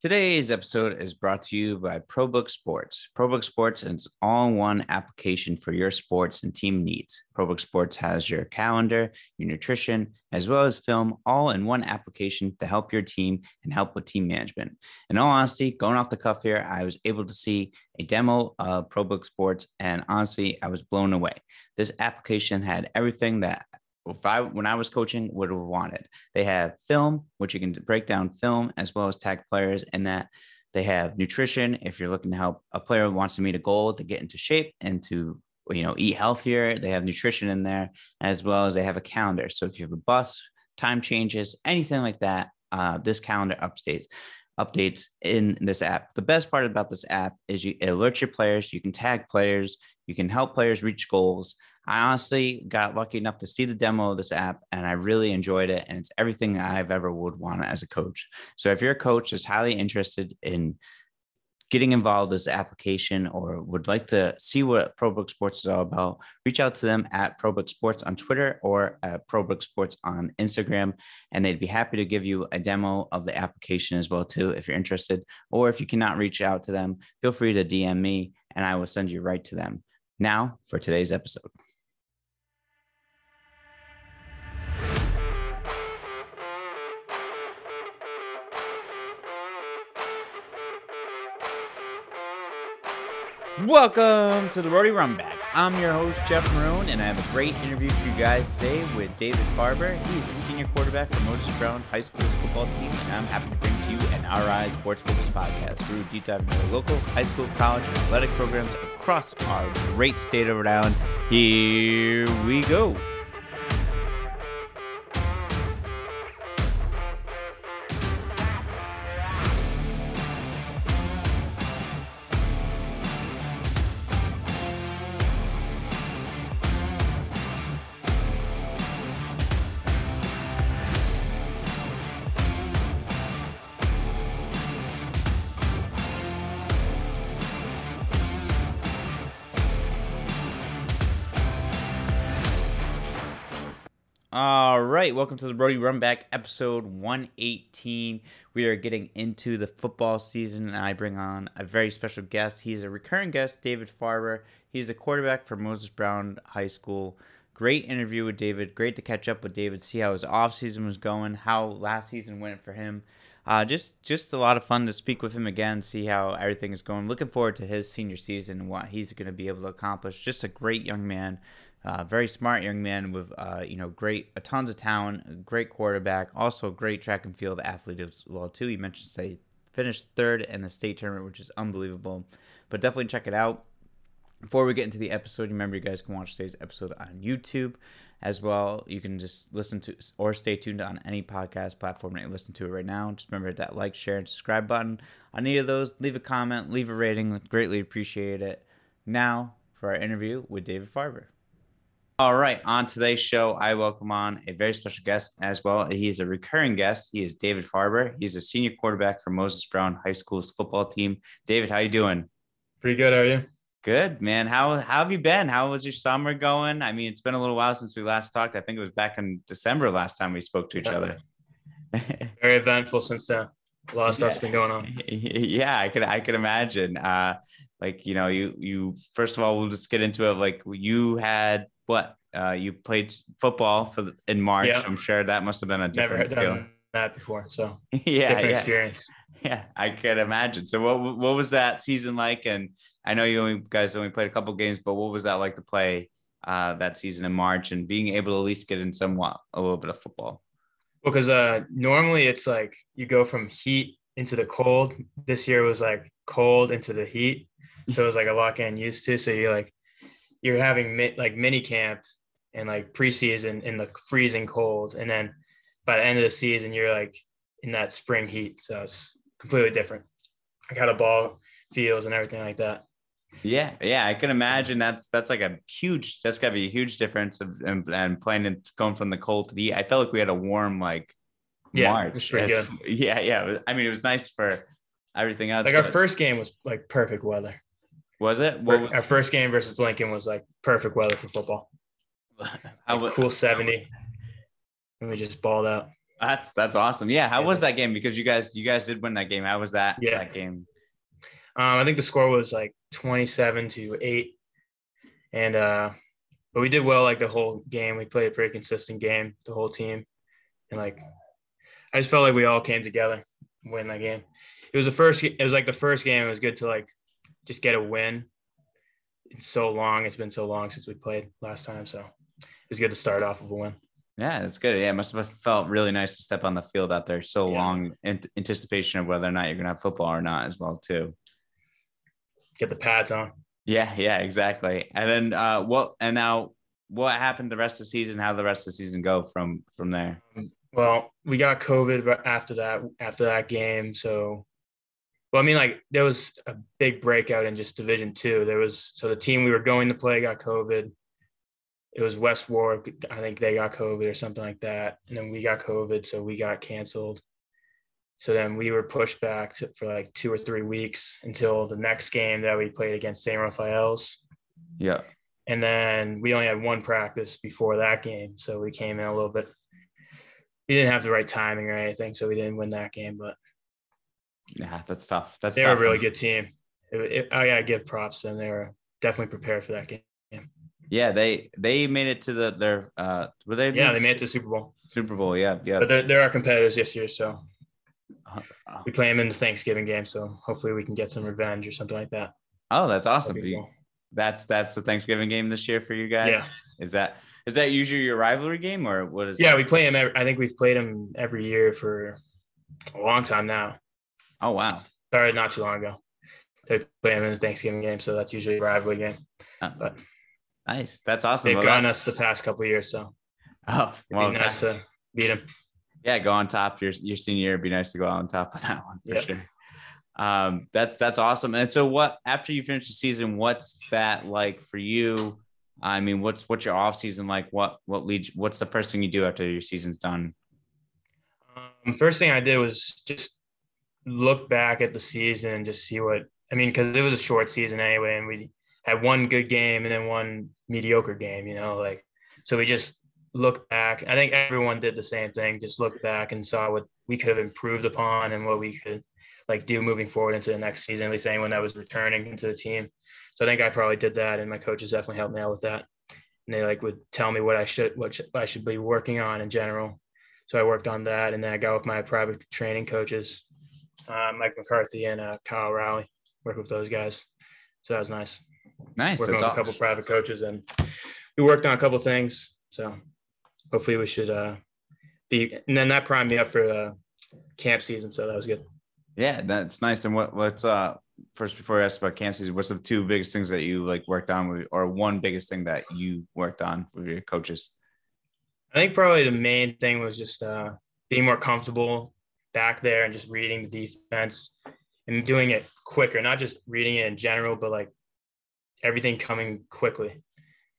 Today's episode is brought to you by ProBook Sports. ProBook Sports is all-in-one application for your sports and team needs. ProBook Sports has your calendar, your nutrition, as well as film all in one application to help your team and help with team management. In all honesty, going off the cuff here, I was able to see a demo of ProBook Sports, and honestly, I was blown away. This application had everything that if I when I was coaching would have wanted. They have film, which you can break down film as well as tag players, and that they have nutrition. If you're looking to help a player wants to meet a goal to get into shape and to you know eat healthier, they have nutrition in there as well as they have a calendar. So if you have a bus, time changes, anything like that, uh, this calendar updates updates in this app. The best part about this app is you alert your players, you can tag players, you can help players reach goals. I honestly got lucky enough to see the demo of this app and I really enjoyed it. And it's everything I've ever would want as a coach. So if you're a coach that's highly interested in getting involved this application or would like to see what ProBook Sports is all about, reach out to them at ProBook Sports on Twitter or at ProBook Sports on Instagram, and they'd be happy to give you a demo of the application as well too if you're interested. Or if you cannot reach out to them, feel free to DM me and I will send you right to them. Now for today's episode. Welcome to the Rody Runback. I'm your host, Jeff Maroon, and I have a great interview for you guys today with David Farber. He's a senior quarterback for Moses Brown High School's football team, and I'm happy to bring to you an RI Sports Focus podcast where we deep dive into local high school, college, and athletic programs across our great state of Rhode Island. Here we go. Right, welcome to the Brody Runback episode 118. We are getting into the football season, and I bring on a very special guest. He's a recurring guest, David Farber. He's a quarterback for Moses Brown High School. Great interview with David. Great to catch up with David, see how his off season was going, how last season went for him. Uh, just just a lot of fun to speak with him again, see how everything is going. Looking forward to his senior season and what he's going to be able to accomplish. Just a great young man uh, very smart young man with uh, you know great uh, tons of talent, great quarterback, also great track and field athlete as well too. He mentioned they finished third in the state tournament, which is unbelievable. But definitely check it out. Before we get into the episode, remember you guys can watch today's episode on YouTube as well. You can just listen to or stay tuned on any podcast platform that you listen to it right now. Just remember that like, share, and subscribe button on any of those. Leave a comment, leave a rating. Greatly appreciate it. Now for our interview with David Farber. All right. On today's show, I welcome on a very special guest as well. He's a recurring guest. He is David Farber. He's a senior quarterback for Moses Brown High School's football team. David, how you doing? Pretty good. How are you? Good, man. How, how have you been? How was your summer going? I mean, it's been a little while since we last talked. I think it was back in December last time we spoke to each other. very eventful since then. A lot of stuff's yeah. been going on. Yeah, I could I could imagine. Uh, like you know, you you first of all, we'll just get into it. Like you had what uh, you played football for the, in March. Yeah. I'm sure that must have been a different never done that before. So yeah, different yeah. experience. Yeah, I can imagine. So what what was that season like? And I know you only guys only played a couple games, but what was that like to play uh, that season in March and being able to at least get in somewhat a little bit of football? Well, because uh, normally it's like you go from heat into the cold. This year was like cold into the heat, so it was like a lot getting used to. So you're like you're having mi- like mini camp and like preseason in the freezing cold, and then by the end of the season you're like in that spring heat. So it's completely different. Like how the ball feels and everything like that. Yeah, yeah, I can imagine that's that's like a huge. That's got to be a huge difference of and, and playing it going from the cold to the. I felt like we had a warm like yeah, March. As, yeah, yeah. I mean, it was nice for everything else. Like our first game was like perfect weather. Was it? Was- Our first game versus Lincoln was like perfect weather for football. Like cool 70. And we just balled out. That's that's awesome. Yeah, how was that game? Because you guys you guys did win that game. How was that Yeah. that game? Um, I think the score was like 27 to eight, and uh, but we did well like the whole game. We played a pretty consistent game, the whole team, and like I just felt like we all came together, win that game. It was the first. It was like the first game. It was good to like just get a win. It's so long. It's been so long since we played last time, so it was good to start off with a win. Yeah, that's good. Yeah, it must have felt really nice to step on the field out there so Yeah. long in anticipation of whether or not you're gonna have football or not as well too. Get the pads on. Yeah, yeah, exactly. And then uh what and now what happened the rest of the season? How the rest of the season go from from there? Well, we got COVID after that after that game. So, well, I mean, like there was a big breakout in just Division Two. There was so the team we were going to play got COVID. It was West Warwick. I think they got COVID or something like that, and then we got COVID, so we got canceled. So then we were pushed back to, for like two or three weeks until the next game that we played against St. Raphael's. Yeah. And then we only had one practice before that game. So we came in a little bit. We didn't have the right timing or anything. So we didn't win that game, but Yeah, that's tough. That's they were tough. a really good team. It, it, I got to give props to them. They were definitely prepared for that game. Yeah, they they made it to the their uh were they Yeah, they made it to Super Bowl. Super Bowl. Yeah, yeah. But they're, they're our competitors this year. So Uh, we play them in the Thanksgiving game. So hopefully we can get some revenge or something like that. Oh, that's awesome. You- cool. That's that's the Thanksgiving game this year for you guys. Yeah. Is that is that usually your rivalry game or what is? Yeah, we play them. Every, I think we've played them every year for a long time now. Oh wow. Started not too long ago. They play them in the Thanksgiving game. So that's usually a rivalry game. Uh, But nice. That's awesome. they've Well, gotten that- us the past couple of years. So oh, well, be nice to beat them. yeah, go on top. Your your senior year, it'd be nice to go out on top of that one for Yep. sure. Um, that's that's awesome. And so, what after you finish the season, what's that like for you? I mean, what's what's your off season like? What what leads? What's the first thing you do after your season's done? Um, first thing I did was just look back at the season and just see what I mean, because it was a short season anyway, and we had one good game and then one mediocre game, you know, like so we just looked back. I think everyone did the same thing, just looked back and saw what we could have improved upon and what we could like do moving forward into the next season, at least anyone that was returning into the team. So I think I probably did that, and my coaches definitely helped me out with that. And they like would tell me what I should what sh- I should be working on in general. So I worked on that, and then I got with my private training coaches, uh, Mike McCarthy and uh, Kyle Rowley. Worked with those guys, so that was nice. Nice. Working with all. a couple private coaches, and we worked on a couple things. So hopefully we should uh, be, and then that primed me up for the camp season. So that was good. Yeah, that's nice. And what what's uh first before I ask about camp season, what's the two biggest things that you like worked on with, or one biggest thing that you worked on with your coaches? I think probably the main thing was just uh, being more comfortable back there and just reading the defense and doing it quicker, not just reading it in general, but like everything coming quickly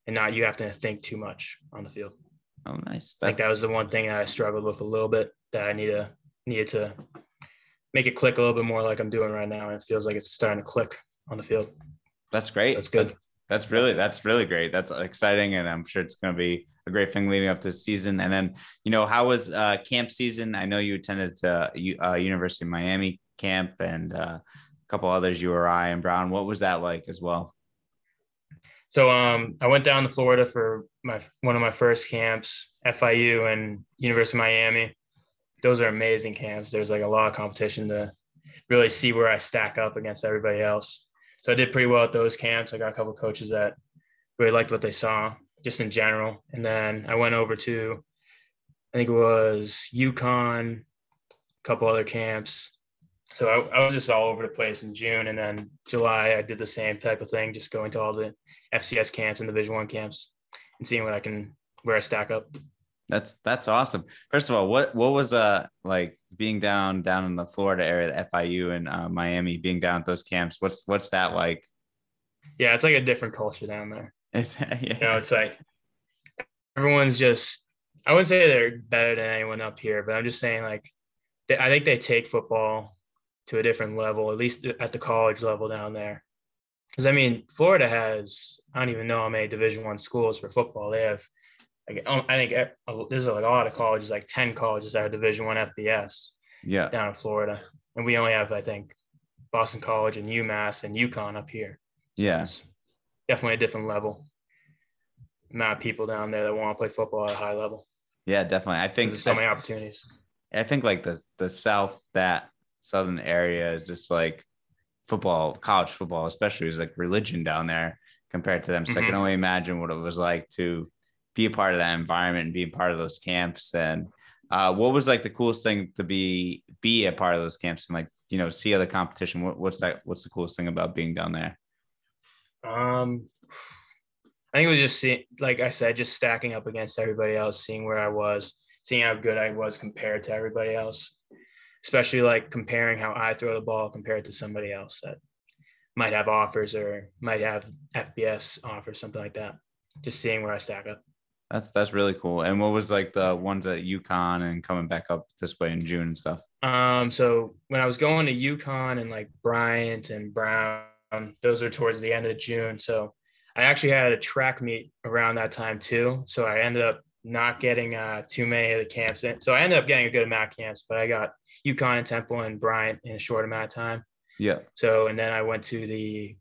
and not you have to think too much on the field. Oh, nice. I think that was the one thing I struggled with a little bit that I need to needed to make it click a little bit more like I'm doing right now. And it feels like it's starting to click on the field. that's great. That's good. That- that's really that's really great. That's exciting, and I'm sure it's going to be a great thing leading up to the season. And then, you know, how was uh, camp season? I know you attended uh, uh, University of Miami camp and uh, a couple others, URI and Brown. What was that like as well? So um, I went down to Florida for my one of my first camps, FIU and University of Miami. Those are amazing camps. There's like a lot of competition to really see where I stack up against everybody else. So I did pretty well at those camps. I got a couple of coaches that really liked what they saw, just in general. And then I went over to, I think it was UConn, a couple other camps. So I, I was just all over the place in June, and then July I did the same type of thing, just going to all the FCS camps and Division One camps, and seeing what I can where I stack up. That's that's awesome. First of all, what what was uh like being down down in the Florida area, the FIU and uh, Miami, being down at those camps? What's what's that like? Yeah, it's like a different culture down there. It's yeah. You know, it's like everyone's just. I wouldn't say they're better than anyone up here, but I'm just saying like, they, I think they take football to a different level, at least at the college level down there. Because I mean, Florida has I don't even know how many Division One schools for football. They have like I think uh, there's like a lot of colleges, like ten colleges that are Division One FBS. Yeah. Down in Florida, and we only have I think Boston College and UMass and UConn up here. So yeah. definitely a different level. Amount of people down there that want to play football at a high level. Yeah, definitely. I think there's so many opportunities. I think like the the South that southern area is just like football, college football, especially is like religion down there compared to them. So mm-hmm. I can mm-hmm. only imagine what it was like to be a part of that environment and be a part of those camps. And uh, what was like the coolest thing to be be a part of those camps and like you know see other competition? What, what's that? What's the coolest thing about being down there? Um, I think it was just seeing, like I said, just stacking up against everybody else, seeing where I was, seeing how good I was compared to everybody else, especially like comparing how I throw the ball compared to somebody else that might have offers or might have FBS offers, something like that. Just seeing where I stack up. That's that's really cool. And what was like the ones at UConn and coming back up this way in June and stuff? Um, so when I was going to UConn and like Bryant and Brown, those are towards the end of June. So I actually had a track meet around that time too. So I ended up not getting uh, too many of the camps in. So I ended up getting a good amount of camps, but I got UConn and Temple and Bryant in a short amount of time. Yeah. So and then I went to the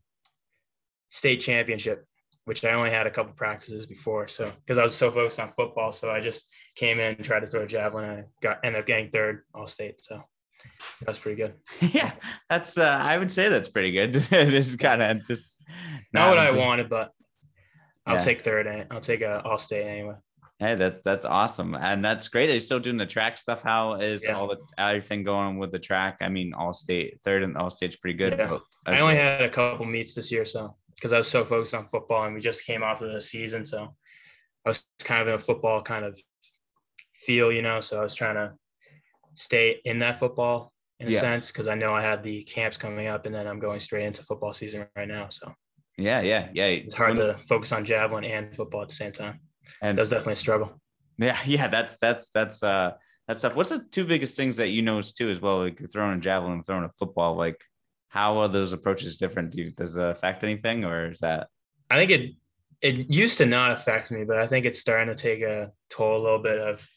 state championship which I only had a couple practices before. So because I was so focused on football, so I just came in and tried to throw a javelin and I got ended up getting third all state. So that's pretty good. yeah, that's uh, I would say that's pretty good. this is kind of just not, not what I wanted, but I'll yeah. take third and I'll take a all state anyway. Hey, that's that's awesome, and that's great. Are you still doing the track stuff? How is yeah. all the everything going with the track? I mean, all state third and all state's pretty good. Yeah. I only had a couple meets this year, so because I was so focused on football and we just came off of the season. So I was kind of in a football kind of feel, you know. So I was trying to stay in that football in a yeah. sense because I know I had the camps coming up and then I'm going straight into football season right now. So yeah, yeah, yeah. It's hard to focus on javelin and football at the same time. And that was definitely a struggle. Yeah, yeah, that's that's that's uh that's tough. What's the two biggest things that you notice too as well? Like throwing a javelin and throwing a football, like how are those approaches different? Do you, does it affect anything, or is that? I think it it used to not affect me, but I think it's starting to take a toll a little bit of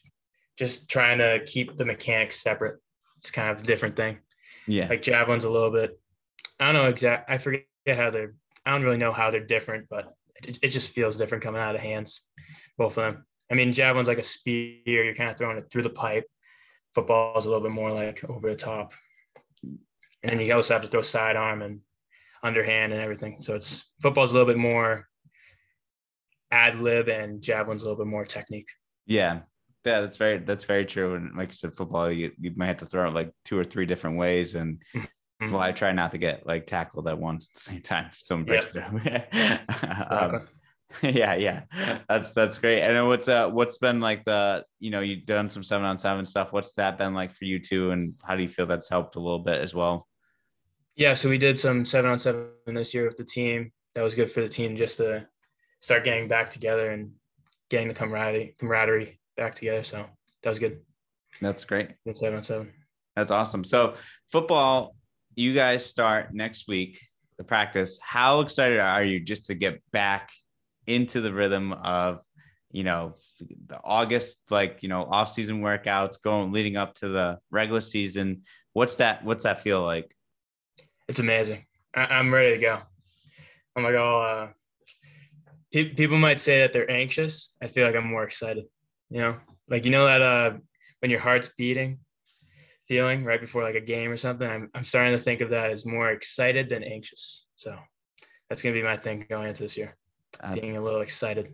just trying to keep the mechanics separate. It's kind of a different thing. Yeah. Like javelin's a little bit. I don't know exact. I forget how they're. I don't really know how they're different, but it, it just feels different coming out of hands, both of them. I mean, javelin's like a spear. You're kind of throwing it through the pipe. Football is a little bit more like over the top and you also have to throw sidearm and underhand and everything. So it's football's a little bit more ad lib, and javelin's a little bit more technique. Yeah, yeah, that's very that's very true. And like you said, football you, you might have to throw it like two or three different ways, and mm-hmm. well, I try not to get like tackled at once at the same time. If someone breaks through. um, yeah, yeah, that's that's great. And then what's uh what's been like the you know you've done some seven on seven stuff. What's that been like for you too? And how do you feel that's helped a little bit as well? Yeah, so we did some seven on seven this year with the team. That was good for the team just to start getting back together and getting the camaraderie camaraderie back together. So that was good. That's great. Good seven on seven. That's awesome. So football, you guys start next week. The practice. How excited are you just to get back into the rhythm of you know the August like you know off season workouts going leading up to the regular season? What's that? What's that feel like? It's amazing. I, am ready to go. I'm like, oh, uh, pe- people might say that they're anxious. I feel like I'm more excited. You know, like you know that uh, when your heart's beating, feeling right before like a game or something. I'm I'm starting to think of that as more excited than anxious. So that's gonna be my thing going into this year. That's, being a little excited.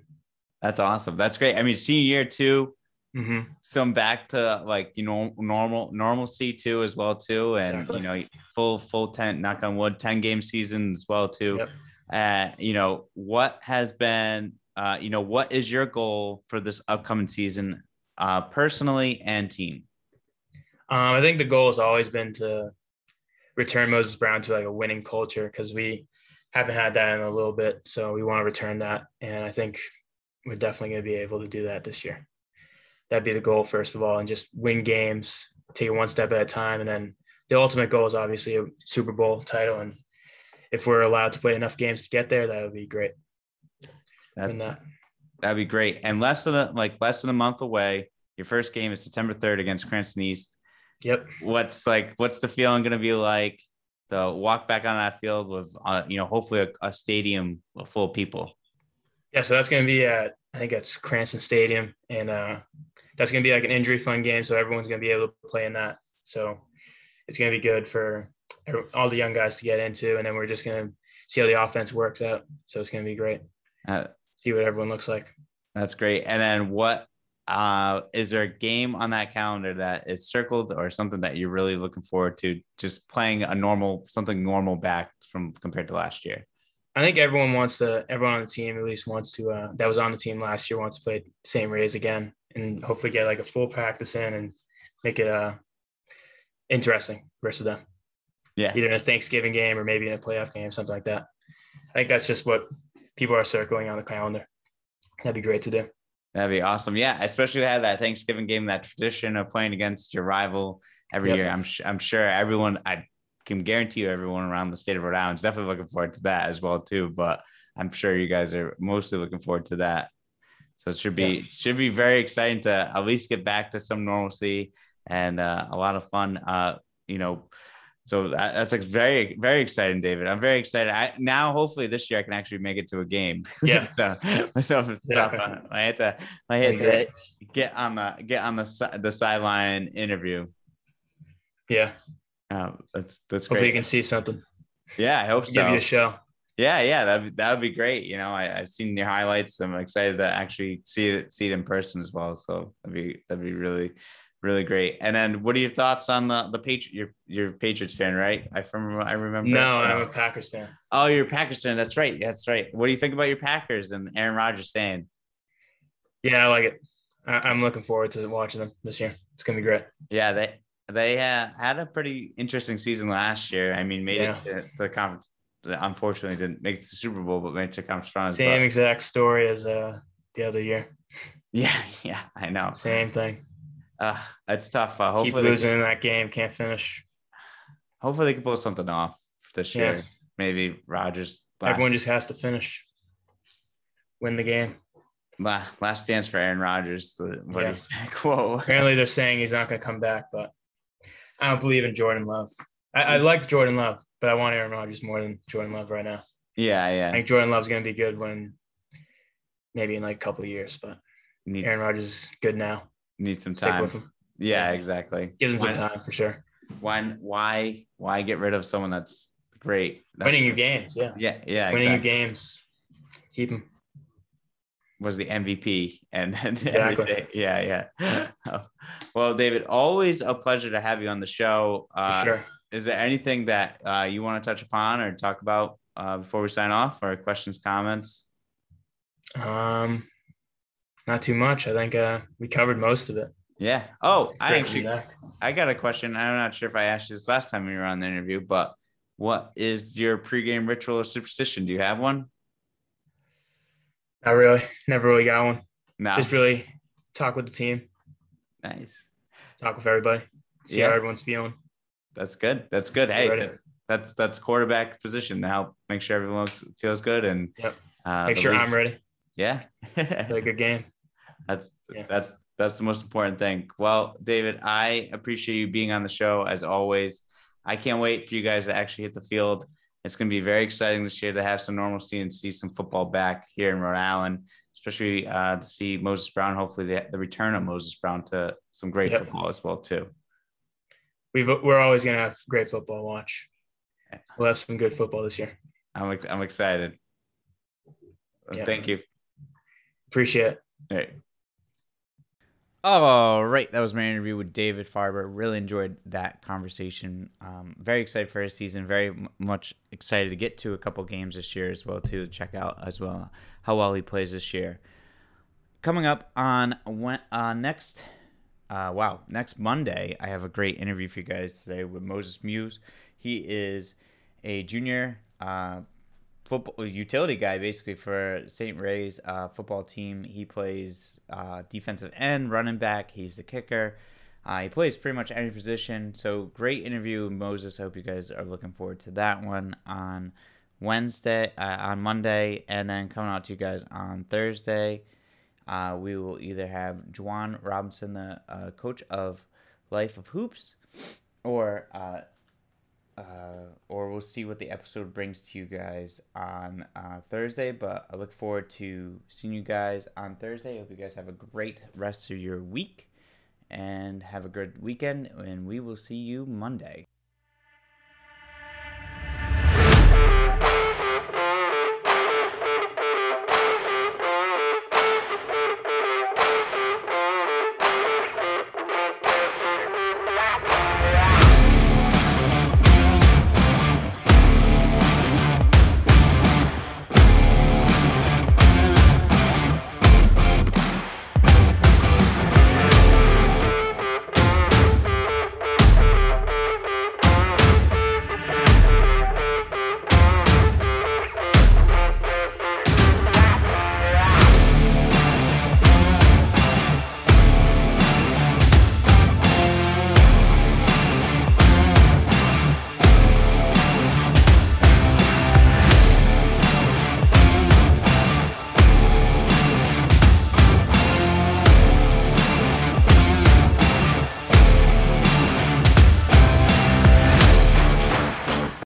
That's awesome. That's great. I mean, senior year too. Mm-hmm. Some back to like you know normal normalcy too as well too, and exactly. you know full full ten knock on wood ten game season as well too. Yep. Uh, you know what has been uh, you know what is your goal for this upcoming season, uh, personally and team? Um, I think the goal has always been to return Moses Brown to like a winning culture because we haven't had that in a little bit, so we want to return that, and I think we're definitely going to be able to do that this year that'd be the goal first of all, and just win games, take it one step at a time, and then the ultimate goal is obviously a Super Bowl title. And if we're allowed to play enough games to get there, that would be great. That, that. That'd be great. And less than a, like less than a month away. Your first game is September 3rd against Cranston East. Yep. What's like? What's the feeling going to be like? To walk back on that field with, uh, you know, hopefully a, a stadium full of people. Yeah, so that's going to be at I think that's Cranston Stadium, and uh, that's going to be like an injury fun game. So everyone's going to be able to play in that. So it's going to be good for all the young guys to get into, and then we're just going to see how the offense works out. So it's going to be great. Uh, see what everyone looks like. That's great. And then what uh, is there a game on that calendar that is circled or something that you're really looking forward to just playing a normal something normal back from compared to last year i think everyone wants to everyone on the team at least wants to uh, that was on the team last year wants to play St. Ray's again and hopefully get like a full practice in and make it uh interesting versus them yeah either in a thanksgiving game or maybe in a playoff game something like that i think that's just what people are circling on the calendar that'd be great to do That'd be awesome. Yeah, especially have that Thanksgiving game, that tradition of playing against your rival every yep. year. I'm I'm sure everyone. I can guarantee you, everyone around the state of Rhode Island is definitely looking forward to that as well too. But I'm sure you guys are mostly looking forward to that. So it should be yeah. should be very exciting to at least get back to some normalcy and uh, a lot of fun. Uh, you know, so that, that's like very very exciting, David. I'm very excited. I now hopefully this year I can actually make it to a game. Yeah. so myself yeah. I had to I had to get on the get on the the sideline interview. Yeah. Uh, that's that's hopefully great. you can see something. Yeah, I hope so. Give you a show. Yeah, yeah, that that would be great. You know, I, have seen your highlights. I'm excited to actually see it see it in person as well. So that'd be that'd be really really great. And then, what are your thoughts on the the Patriot? You're you're Patriots fan, right? I from I remember. No, I'm a Packers fan. Oh, you're a Packers fan. That's right. That's right. What do you think about your Packers and Aaron Rodgers staying? Yeah, I like it. I, am looking forward to watching them this year. It's gonna be great. Yeah, they they uh, had a pretty interesting season last year. I mean, made yeah. it to the conference. Unfortunately, didn't make the Super Bowl, but made it to conference finals. Same but... exact story as uh, the other year. Yeah, yeah, I know. Same thing. Uh, it's tough. Uh, hopefully Keep losing in that game, can't finish. Hopefully they can pull something off this year. Yeah. Maybe Rodgers. Last, Everyone just has to finish, win the game. Last dance for Aaron Rodgers. What yeah. Apparently they're saying he's not going to come back, but I don't believe in Jordan Love. I, I mm. like Jordan Love, but I want Aaron Rodgers more than Jordan Love right now. Yeah, yeah. I think Jordan Love's going to be good when maybe in like a couple of years, but Needs, Aaron Rodgers is good now. Need some time. Yeah, exactly. Give them some time for sure. Why? Why? Why get rid of someone that's great? That's winning your games. Yeah. Yeah. Yeah. winning exactly. your games. Keep them. Was the MVP and, exactly. Yeah, yeah. well, David, always a pleasure to have you on the show. Uh, sure. Is there anything that uh, you want to touch upon or talk about uh, before we sign off, or questions, comments? Um, not too much. I think uh, we covered most of it. Yeah. Oh, I actually I got a question. I'm not sure if I asked you this last time we were on the interview, but what is your pregame ritual or superstition? Do you have one? Not really. Never really got one. No. Just really talk with the team. Nice. Talk with everybody. See yeah. how everyone's feeling. That's good. That's good. Hey, that's that's quarterback position to help make sure everyone feels good and yep. uh, make sure I'm ready. Yeah. Play a good game. That's yeah. that's that's the most important thing. Well, David, I appreciate you being on the show as always. I can't wait for you guys to actually hit the field. It's going to be very exciting this year to have some normalcy and see some football back here in Rhode Island, especially uh, to see Moses Brown. Hopefully, the, the return of Moses Brown to some great yep. football as well too. We've, we're always going to have great football watch. We'll have some good football this year. I'm I'm excited. Yeah. Thank you. Appreciate it. All right, that was my interview with David Farber. Really enjoyed that conversation. Um, very excited for his season. Very m- much excited to get to a couple games this year as well to check out as well how well he plays this year. Coming up on uh, next, uh, wow, next Monday, I have a great interview for you guys today with Moses Muse. He is a junior uh, football utility guy basically for St. Ray's uh, football team. He plays uh, defensive end, running back. He's the kicker. Uh, he plays pretty much any position. So great interview, Moses. I hope you guys are looking forward to that one on Wednesday, uh, on Monday, and then coming out to you guys on Thursday. Uh, we will either have Juwan Robinson, the uh, coach of Life of Hoops, or uh, or we'll see what the episode brings to you guys on uh, Thursday. But I look forward to seeing you guys on Thursday. Hope you guys have a great rest of your week and have a good weekend. And we will see you Monday.